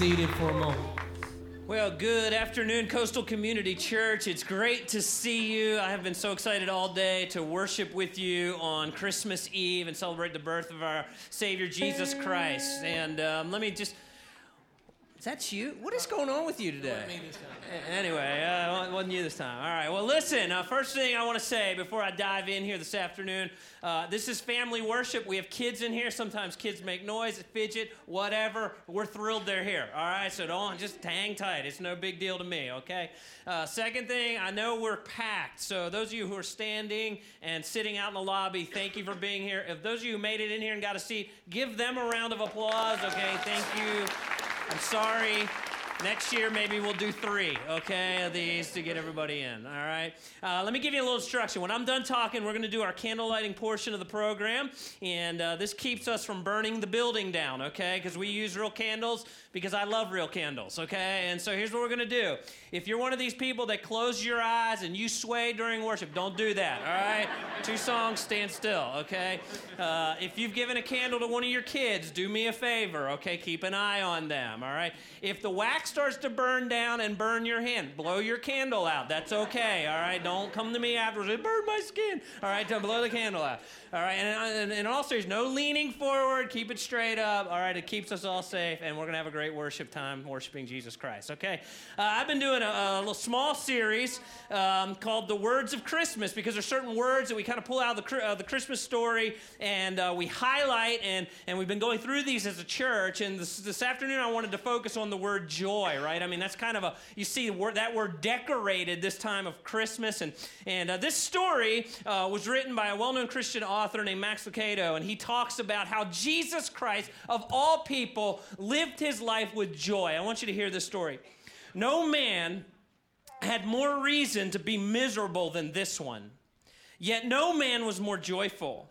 seated for a moment. Well, good afternoon, Coastal Community Church. It's great to see you. I have been so excited all day to worship with you on Christmas Eve and celebrate the birth of our Savior Jesus Christ. And um, let me just. Is that you? What is going on with you today? Anyway, uh, wasn't you this time. All right. Well, listen. Uh, first thing I want to say before I dive in here this afternoon, uh, this is family worship. We have kids in here. Sometimes kids make noise, fidget, whatever. We're thrilled they're here. All right. So don't just hang tight. It's no big deal to me. Okay. Uh, second thing, I know we're packed. So those of you who are standing and sitting out in the lobby, thank you for being here. If those of you who made it in here and got a seat, give them a round of applause. Okay. Thank you. I'm sorry. Next year, maybe we'll do three, okay, of these to get everybody in, all right? Uh, let me give you a little instruction. When I'm done talking, we're going to do our candle lighting portion of the program, and uh, this keeps us from burning the building down, okay? Because we use real candles because I love real candles, okay? And so here's what we're going to do. If you're one of these people that close your eyes and you sway during worship, don't do that, all right? Two songs, stand still, okay? Uh, if you've given a candle to one of your kids, do me a favor, okay? Keep an eye on them, all right? If the wax starts to burn down and burn your hand, blow your candle out. That's okay, all right? Don't come to me afterwards, it burned my skin, all right? Don't blow the candle out, all right? And, and also, there's no leaning forward, keep it straight up, all right? It keeps us all safe, and we're going to have a great worship time worshiping Jesus Christ, okay? Uh, I've been doing a, a little small series um, called The Words of Christmas because there's certain words that we kind of pull out of the, uh, the Christmas story and uh, we highlight, and, and we've been going through these as a church. And this, this afternoon, I wanted to focus on the word joy, right? I mean, that's kind of a, you see that word decorated this time of Christmas. And, and uh, this story uh, was written by a well known Christian author named Max Lucado, and he talks about how Jesus Christ, of all people, lived his life with joy. I want you to hear this story. No man had more reason to be miserable than this one. Yet no man was more joyful.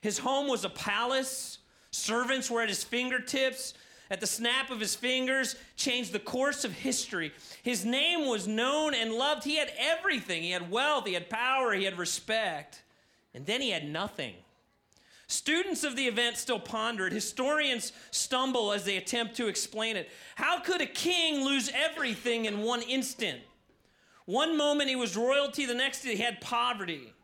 His home was a palace, servants were at his fingertips. At the snap of his fingers, changed the course of history. His name was known and loved. He had everything. He had wealth, he had power, he had respect. And then he had nothing. Students of the event still ponder it. Historians stumble as they attempt to explain it. How could a king lose everything in one instant? One moment he was royalty, the next he had poverty.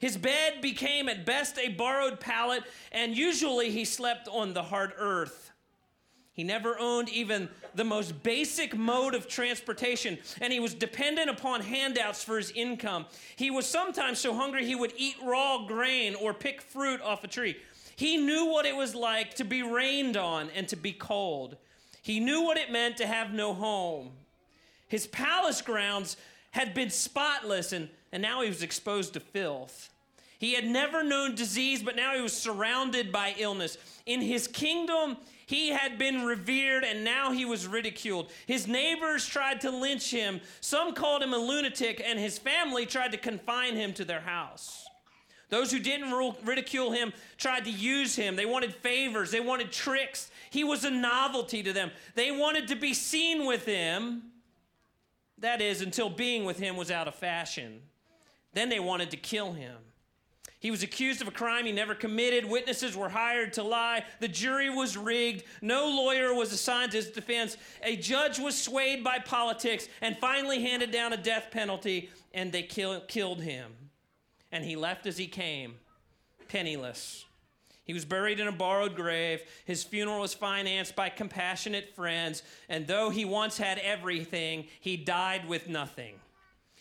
His bed became at best a borrowed pallet, and usually he slept on the hard earth. He never owned even the most basic mode of transportation, and he was dependent upon handouts for his income. He was sometimes so hungry he would eat raw grain or pick fruit off a tree. He knew what it was like to be rained on and to be cold. He knew what it meant to have no home. His palace grounds had been spotless, and, and now he was exposed to filth. He had never known disease, but now he was surrounded by illness. In his kingdom, he had been revered and now he was ridiculed. His neighbors tried to lynch him. Some called him a lunatic, and his family tried to confine him to their house. Those who didn't ridicule him tried to use him. They wanted favors, they wanted tricks. He was a novelty to them. They wanted to be seen with him. That is, until being with him was out of fashion. Then they wanted to kill him. He was accused of a crime he never committed. Witnesses were hired to lie. The jury was rigged. No lawyer was assigned to his defense. A judge was swayed by politics and finally handed down a death penalty, and they kill, killed him. And he left as he came, penniless. He was buried in a borrowed grave. His funeral was financed by compassionate friends. And though he once had everything, he died with nothing.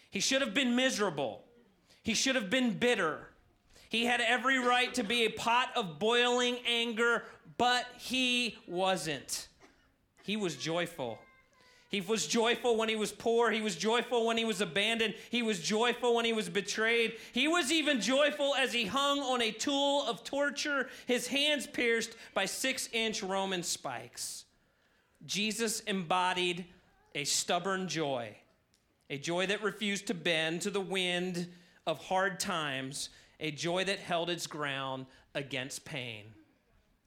He should have been miserable. He should have been bitter. He had every right to be a pot of boiling anger, but he wasn't. He was joyful. He was joyful when he was poor. He was joyful when he was abandoned. He was joyful when he was betrayed. He was even joyful as he hung on a tool of torture, his hands pierced by six inch Roman spikes. Jesus embodied a stubborn joy, a joy that refused to bend to the wind of hard times, a joy that held its ground against pain.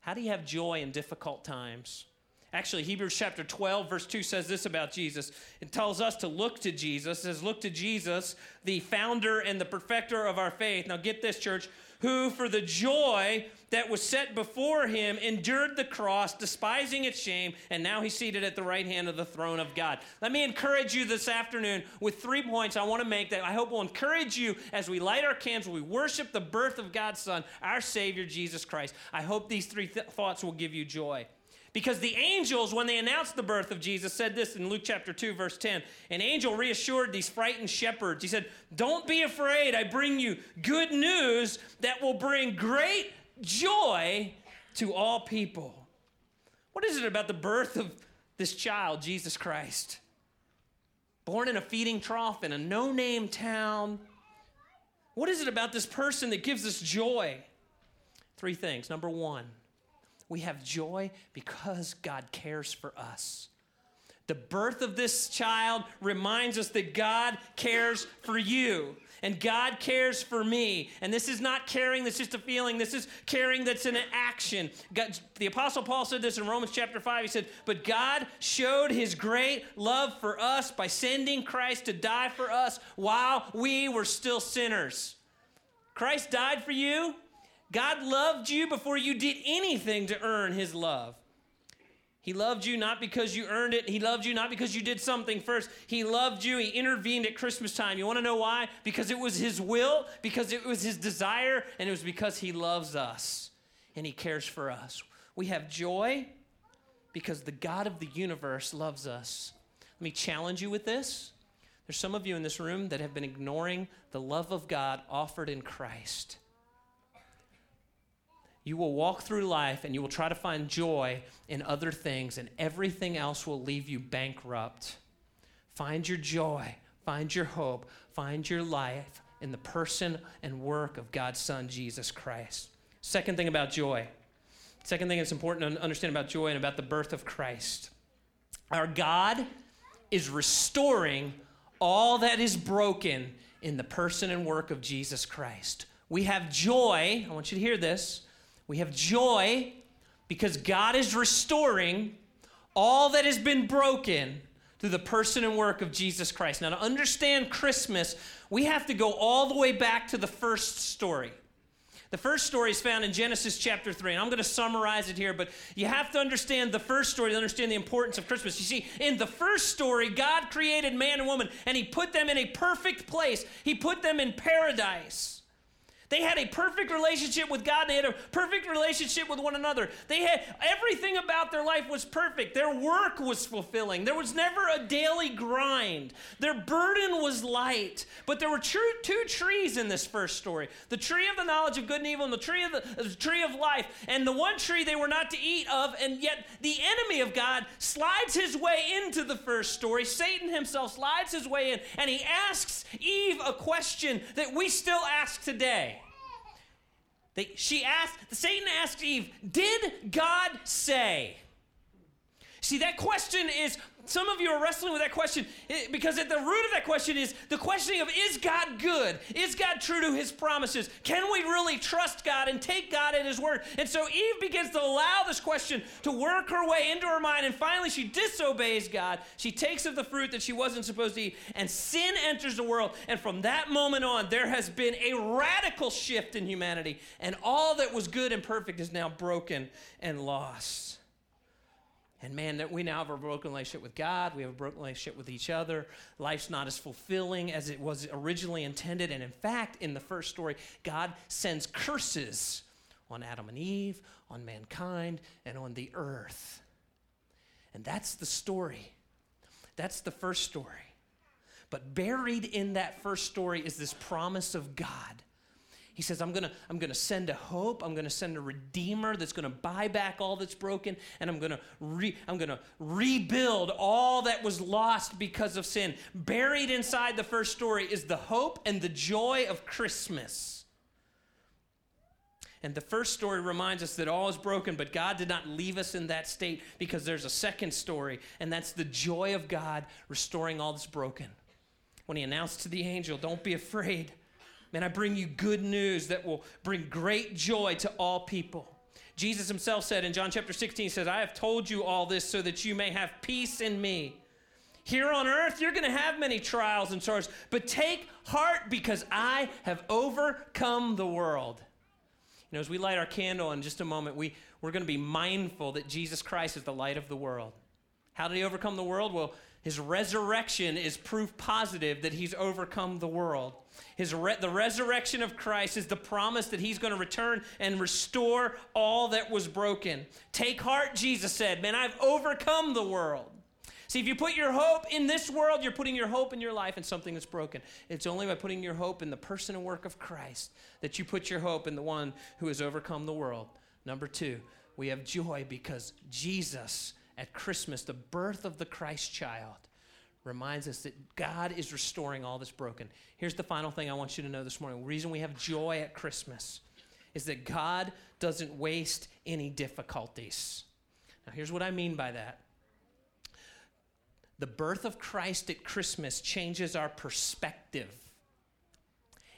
How do you have joy in difficult times? Actually, Hebrews chapter 12, verse 2 says this about Jesus. It tells us to look to Jesus. It says, Look to Jesus, the founder and the perfecter of our faith. Now, get this, church, who, for the joy that was set before him, endured the cross, despising its shame, and now he's seated at the right hand of the throne of God. Let me encourage you this afternoon with three points I want to make that I hope will encourage you as we light our candles, we worship the birth of God's Son, our Savior, Jesus Christ. I hope these three th- thoughts will give you joy. Because the angels, when they announced the birth of Jesus, said this in Luke chapter 2, verse 10. An angel reassured these frightened shepherds. He said, Don't be afraid. I bring you good news that will bring great joy to all people. What is it about the birth of this child, Jesus Christ? Born in a feeding trough in a no name town. What is it about this person that gives us joy? Three things. Number one, we have joy because God cares for us. The birth of this child reminds us that God cares for you and God cares for me. And this is not caring that's just a feeling, this is caring that's an action. God, the Apostle Paul said this in Romans chapter 5. He said, But God showed his great love for us by sending Christ to die for us while we were still sinners. Christ died for you. God loved you before you did anything to earn his love. He loved you not because you earned it. He loved you not because you did something first. He loved you. He intervened at Christmas time. You want to know why? Because it was His will, because it was His desire, and it was because He loves us and He cares for us. We have joy because the God of the universe loves us. Let me challenge you with this. There's some of you in this room that have been ignoring the love of God offered in Christ you will walk through life and you will try to find joy in other things, and everything else will leave you bankrupt. Find your joy, find your hope, find your life in the person and work of God's Son, Jesus Christ. Second thing about joy. Second thing that's important to understand about joy and about the birth of Christ. Our God is restoring all that is broken in the person and work of Jesus Christ. We have joy, I want you to hear this we have joy because God is restoring all that has been broken through the person and work of Jesus Christ. Now, to understand Christmas, we have to go all the way back to the first story. The first story is found in Genesis chapter 3, and I'm going to summarize it here, but you have to understand the first story to understand the importance of Christmas. You see, in the first story, God created man and woman, and He put them in a perfect place, He put them in paradise. They had a perfect relationship with God. They had a perfect relationship with one another. They had everything about their life was perfect. Their work was fulfilling. There was never a daily grind. Their burden was light. But there were true, two trees in this first story the tree of the knowledge of good and evil, and the tree of, the, the tree of life. And the one tree they were not to eat of, and yet the enemy of God slides his way into the first story. Satan himself slides his way in, and he asks Eve a question that we still ask today. They, she asked, Satan asked Eve, Did God say? See, that question is some of you are wrestling with that question eh, because at the root of that question is the questioning of is God good? Is God true to his promises? Can we really trust God and take God at his word? And so Eve begins to allow this question to work her way into her mind, and finally she disobeys God. She takes of the fruit that she wasn't supposed to eat, and sin enters the world. And from that moment on, there has been a radical shift in humanity, and all that was good and perfect is now broken and lost. And man, that we now have a broken relationship with God. We have a broken relationship with each other. Life's not as fulfilling as it was originally intended. And in fact, in the first story, God sends curses on Adam and Eve, on mankind, and on the earth. And that's the story. That's the first story. But buried in that first story is this promise of God he says, I'm gonna, I'm gonna send a hope, I'm gonna send a redeemer that's gonna buy back all that's broken, and I'm gonna re, I'm gonna rebuild all that was lost because of sin. Buried inside the first story is the hope and the joy of Christmas. And the first story reminds us that all is broken, but God did not leave us in that state because there's a second story, and that's the joy of God restoring all that's broken. When he announced to the angel, Don't be afraid. Man, I bring you good news that will bring great joy to all people. Jesus himself said in John chapter 16, he says, I have told you all this so that you may have peace in me. Here on earth, you're going to have many trials and sorrows, but take heart because I have overcome the world. You know, as we light our candle in just a moment, we, we're going to be mindful that Jesus Christ is the light of the world. How did he overcome the world? Well, his resurrection is proof positive that he's overcome the world. His re- the resurrection of Christ is the promise that he's going to return and restore all that was broken. Take heart, Jesus said, man, I've overcome the world. See, if you put your hope in this world, you're putting your hope in your life in something that's broken. It's only by putting your hope in the person and work of Christ that you put your hope in the one who has overcome the world. Number two, we have joy because Jesus at Christmas, the birth of the Christ child, reminds us that God is restoring all that's broken. Here's the final thing I want you to know this morning. The reason we have joy at Christmas is that God doesn't waste any difficulties. Now, here's what I mean by that the birth of Christ at Christmas changes our perspective.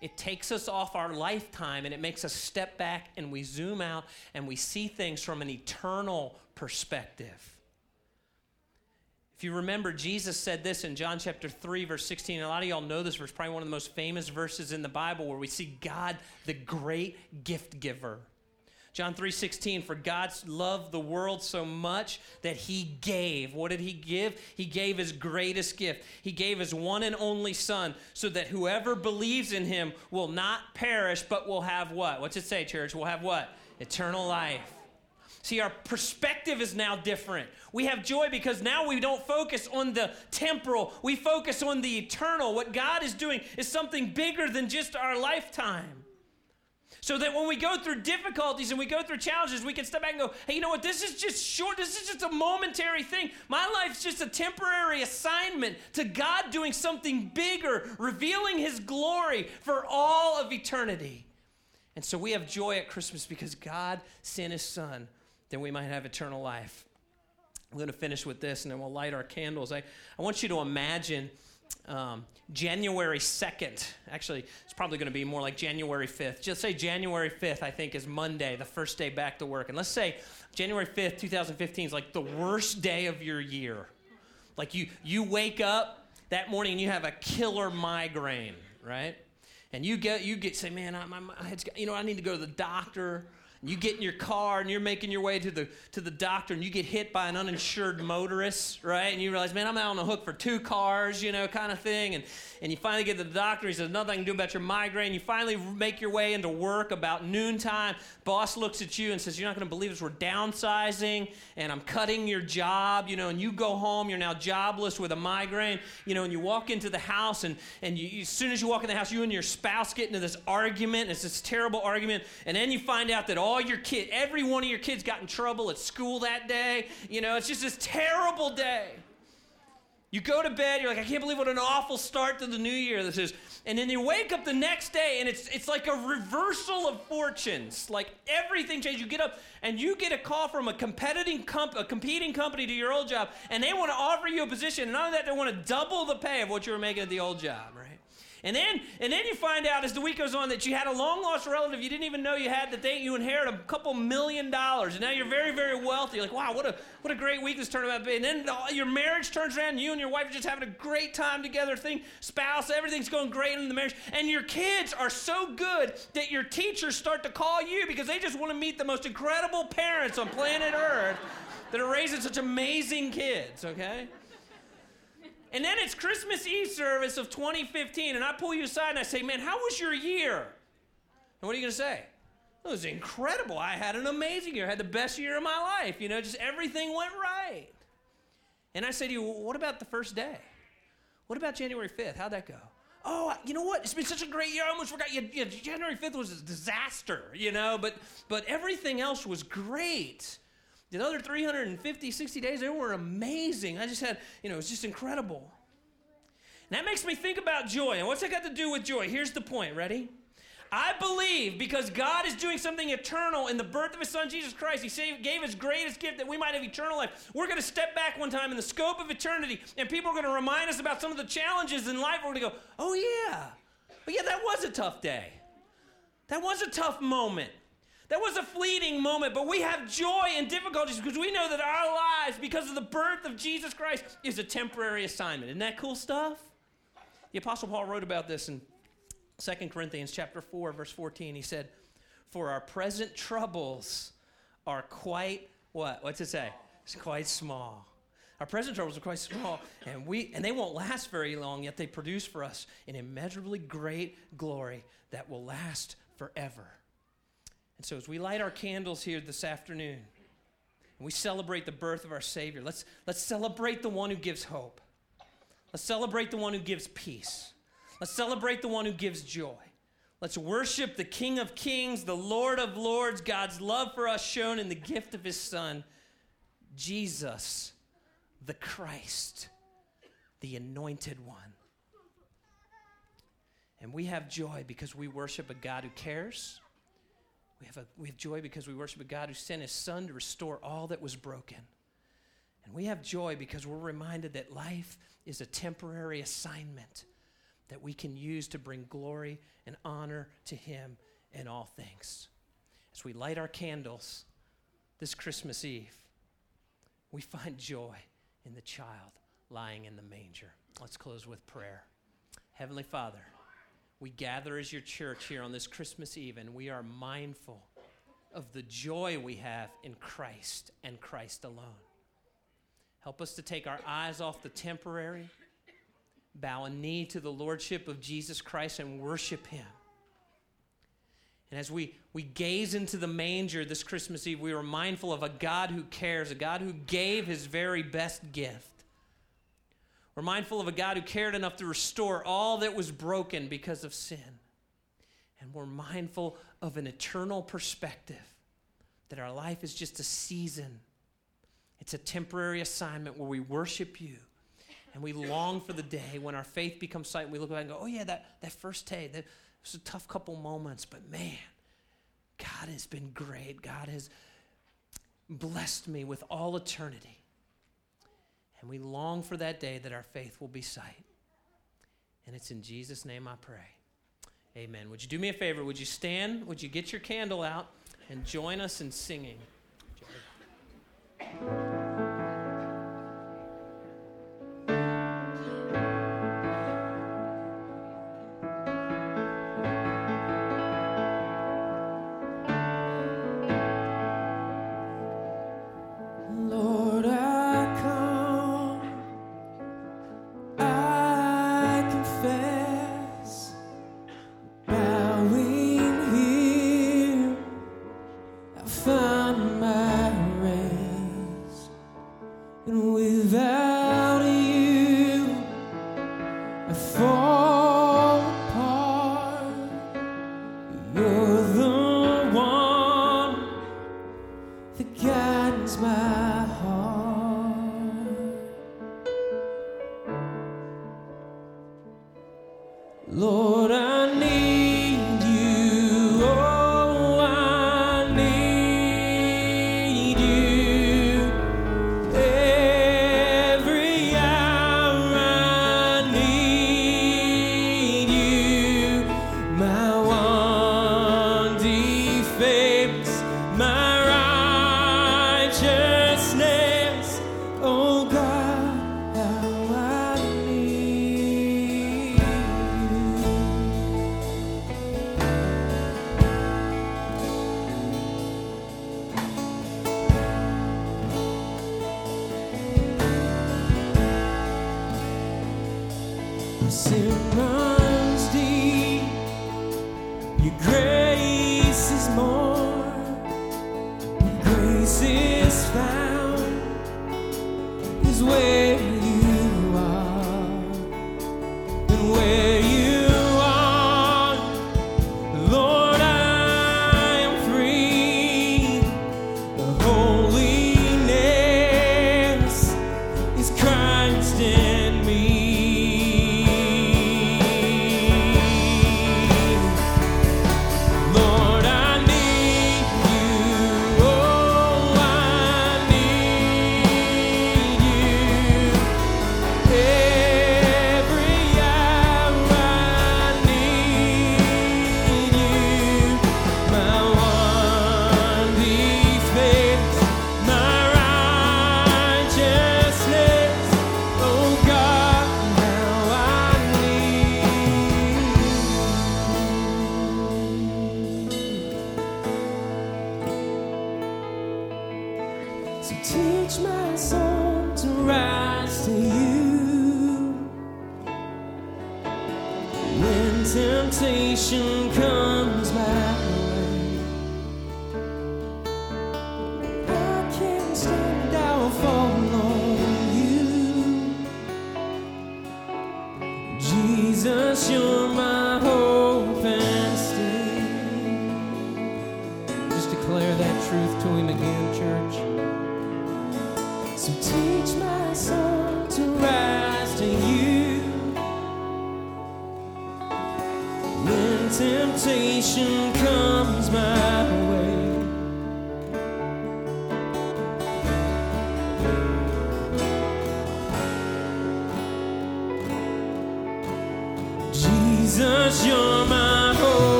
It takes us off our lifetime and it makes us step back and we zoom out and we see things from an eternal perspective. If you remember, Jesus said this in John chapter 3, verse 16. A lot of y'all know this verse, probably one of the most famous verses in the Bible where we see God, the great gift giver. John 3:16 for God loved the world so much that he gave. What did he give? He gave his greatest gift. He gave his one and only son so that whoever believes in him will not perish but will have what? What's it say church? Will have what? Eternal life. See, our perspective is now different. We have joy because now we don't focus on the temporal, we focus on the eternal. What God is doing is something bigger than just our lifetime. So that when we go through difficulties and we go through challenges, we can step back and go, hey, you know what? This is just short. This is just a momentary thing. My life's just a temporary assignment to God doing something bigger, revealing His glory for all of eternity. And so we have joy at Christmas because God sent His Son that we might have eternal life. I'm going to finish with this and then we'll light our candles. I, I want you to imagine um, January 2nd. Actually, it's probably going to be more like January 5th. Just say January 5th, I think, is Monday, the first day back to work. And let's say January 5th, 2015 is like the worst day of your year. Like you, you wake up that morning and you have a killer migraine, right? And you get, you get, say, man, I, my, my head's you know, I need to go to the doctor you get in your car and you're making your way to the to the doctor and you get hit by an uninsured motorist, right? And you realize, man, I'm out on the hook for two cars, you know, kind of thing. And and you finally get to the doctor. He says, nothing I can do about your migraine. You finally make your way into work about noontime. Boss looks at you and says, you're not going to believe this. We're downsizing and I'm cutting your job, you know. And you go home. You're now jobless with a migraine, you know. And you walk into the house and and you, as soon as you walk in the house, you and your spouse get into this argument. It's this terrible argument. And then you find out that all your kids, every one of your kids got in trouble at school that day. You know, it's just this terrible day. You go to bed, you're like, I can't believe what an awful start to the new year this is. And then you wake up the next day and it's it's like a reversal of fortunes. Like everything changes. You get up and you get a call from a competing comp- a competing company to your old job, and they want to offer you a position. And not only that, they want to double the pay of what you were making at the old job, right? And then, and then you find out as the week goes on that you had a long lost relative you didn't even know you had that they, you inherit a couple million dollars. And now you're very, very wealthy. You're like, wow, what a, what a great week this turned out to be. And then your marriage turns around and you and your wife are just having a great time together. Thing, spouse, everything's going great in the marriage. And your kids are so good that your teachers start to call you because they just want to meet the most incredible parents on planet Earth that are raising such amazing kids, okay? And then it's Christmas Eve service of 2015, and I pull you aside and I say, Man, how was your year? And what are you going to say? It was incredible. I had an amazing year. I had the best year of my life. You know, just everything went right. And I say to you, well, What about the first day? What about January 5th? How'd that go? Oh, you know what? It's been such a great year. I almost forgot. January 5th was a disaster, you know, but, but everything else was great. The other 350, 60 days, they were amazing. I just had, you know, it was just incredible. And that makes me think about joy. And what's that got to do with joy? Here's the point. Ready? I believe because God is doing something eternal in the birth of His Son Jesus Christ, He saved, gave His greatest gift that we might have eternal life. We're going to step back one time in the scope of eternity, and people are going to remind us about some of the challenges in life. We're going to go, oh, yeah. But yeah, that was a tough day. That was a tough moment. That was a fleeting moment, but we have joy in difficulties because we know that our lives, because of the birth of Jesus Christ, is a temporary assignment. Isn't that cool stuff? The Apostle Paul wrote about this in 2 Corinthians chapter 4, verse 14. He said, for our present troubles are quite what? What's it say? It's quite small. Our present troubles are quite small, and we and they won't last very long, yet they produce for us an immeasurably great glory that will last forever. And so as we light our candles here this afternoon, and we celebrate the birth of our Savior, let's, let's celebrate the one who gives hope. Let's celebrate the one who gives peace. Let's celebrate the one who gives joy. Let's worship the King of Kings, the Lord of Lords, God's love for us shown in the gift of His Son, Jesus, the Christ, the Anointed One. And we have joy because we worship a God who cares. We have, a, we have joy because we worship a God who sent His Son to restore all that was broken. And we have joy because we're reminded that life is a temporary assignment that we can use to bring glory and honor to Him in all things. As we light our candles this Christmas Eve, we find joy in the child lying in the manger. Let's close with prayer. Heavenly Father, we gather as your church here on this Christmas Eve, and we are mindful of the joy we have in Christ and Christ alone. Help us to take our eyes off the temporary bow a knee to the lordship of Jesus Christ and worship him. And as we, we gaze into the manger this Christmas Eve, we are mindful of a God who cares, a God who gave his very best gift. We're mindful of a God who cared enough to restore all that was broken because of sin. And we're mindful of an eternal perspective that our life is just a season, it's a temporary assignment where we worship you and we long for the day when our faith becomes sight and we look back and go, oh, yeah, that, that first day, that was a tough couple moments, but man, God has been great. God has blessed me with all eternity. And we long for that day that our faith will be sight. And it's in Jesus' name I pray. Amen. Would you do me a favor? Would you stand? Would you get your candle out and join us in singing? Temptation comes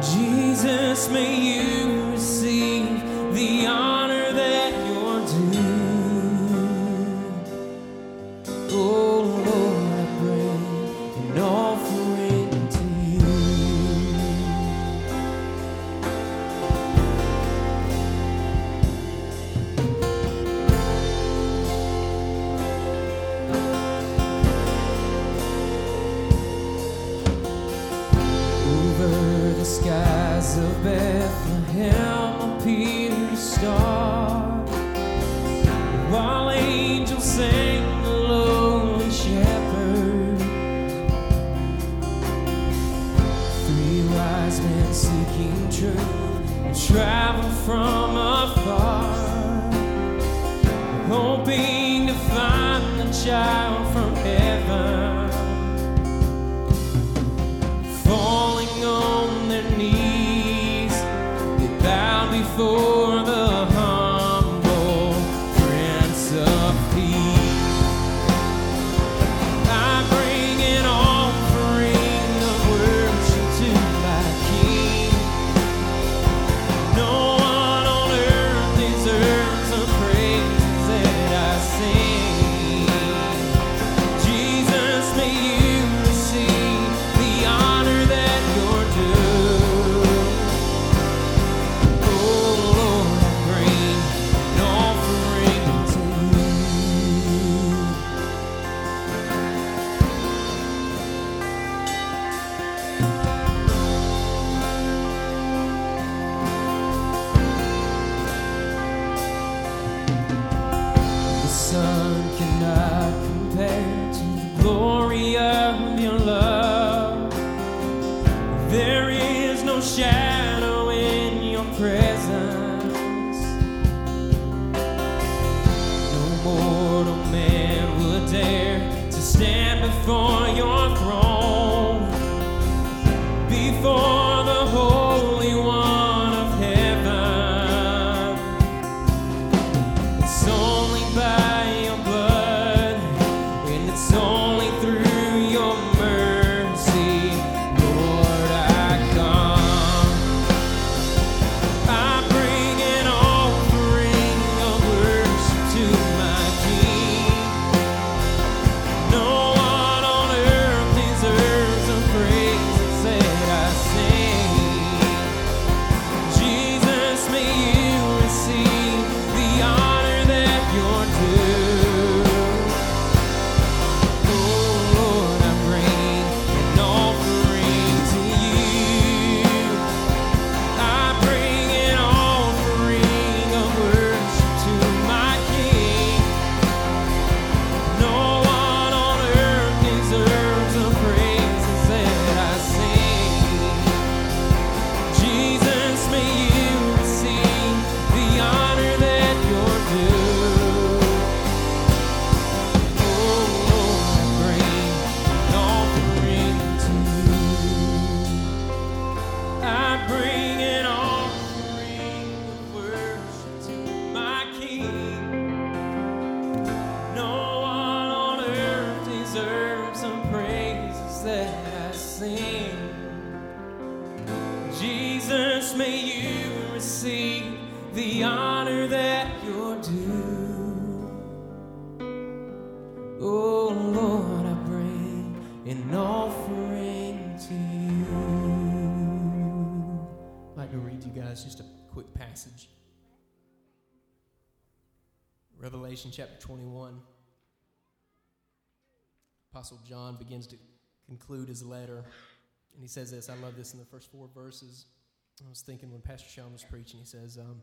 Jesus, may you receive the honor flor. The honor that you're due. Oh Lord, I bring an offering to you. I'd like to read you guys just a quick passage. Revelation chapter 21. Apostle John begins to conclude his letter, and he says this. I love this in the first four verses. I was thinking when Pastor Sean was preaching, he says, um,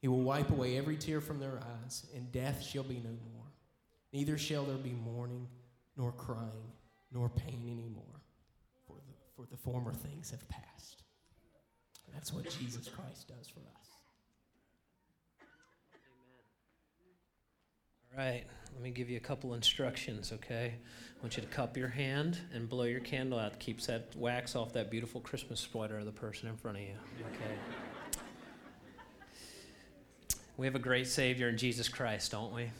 He will wipe away every tear from their eyes, and death shall be no more. Neither shall there be mourning, nor crying, nor pain anymore, for the, for the former things have passed. That's what Jesus Christ does for us. Amen. All right, let me give you a couple instructions, okay? I want you to cup your hand and blow your candle out. Keeps that wax off that beautiful Christmas sweater of the person in front of you, okay? We have a great Savior in Jesus Christ, don't we?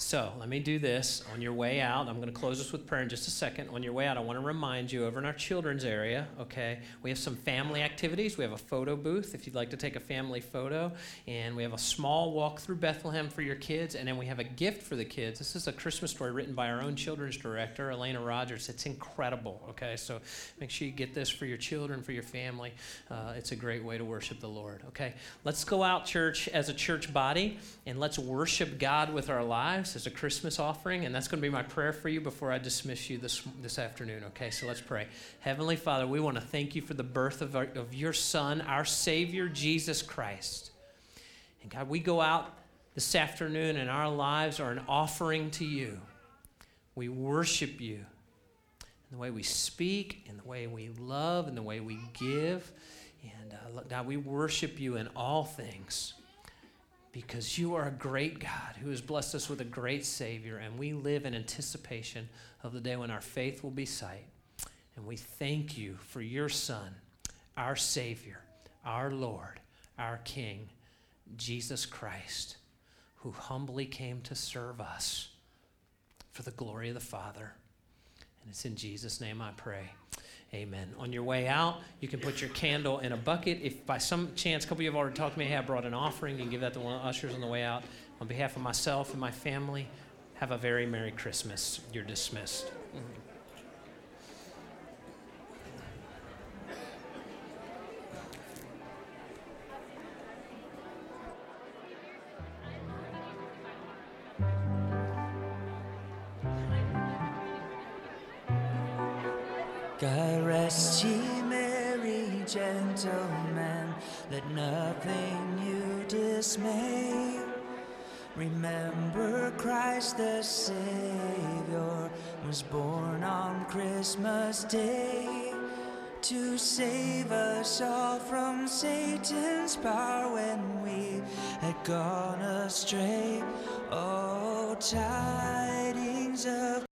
So let me do this. On your way out, I'm going to close this with prayer in just a second. On your way out, I want to remind you over in our children's area, okay, we have some family activities. We have a photo booth if you'd like to take a family photo. And we have a small walk through Bethlehem for your kids. And then we have a gift for the kids. This is a Christmas story written by our own children's director, Elena Rogers. It's incredible, okay? So make sure you get this for your children, for your family. Uh, it's a great way to worship the Lord, okay? Let's go out, church, as a church body, and let's worship God with our lives as a Christmas offering, and that's going to be my prayer for you before I dismiss you this, this afternoon. Okay, so let's pray. Heavenly Father, we want to thank you for the birth of, our, of your Son, our Savior, Jesus Christ. And God, we go out this afternoon, and our lives are an offering to you. We worship you in the way we speak, in the way we love, in the way we give. And uh, God, we worship you in all things because you are a great God who has blessed us with a great Savior, and we live in anticipation of the day when our faith will be sight. And we thank you for your Son, our Savior, our Lord, our King, Jesus Christ, who humbly came to serve us for the glory of the Father. And it's in Jesus' name I pray. Amen. On your way out, you can put your candle in a bucket. If by some chance, a couple of you have already talked to me, hey, I brought an offering, you can give that to one of the ushers on the way out. On behalf of myself and my family, have a very Merry Christmas. You're dismissed. Mm-hmm. Power when we had gone astray. Oh, of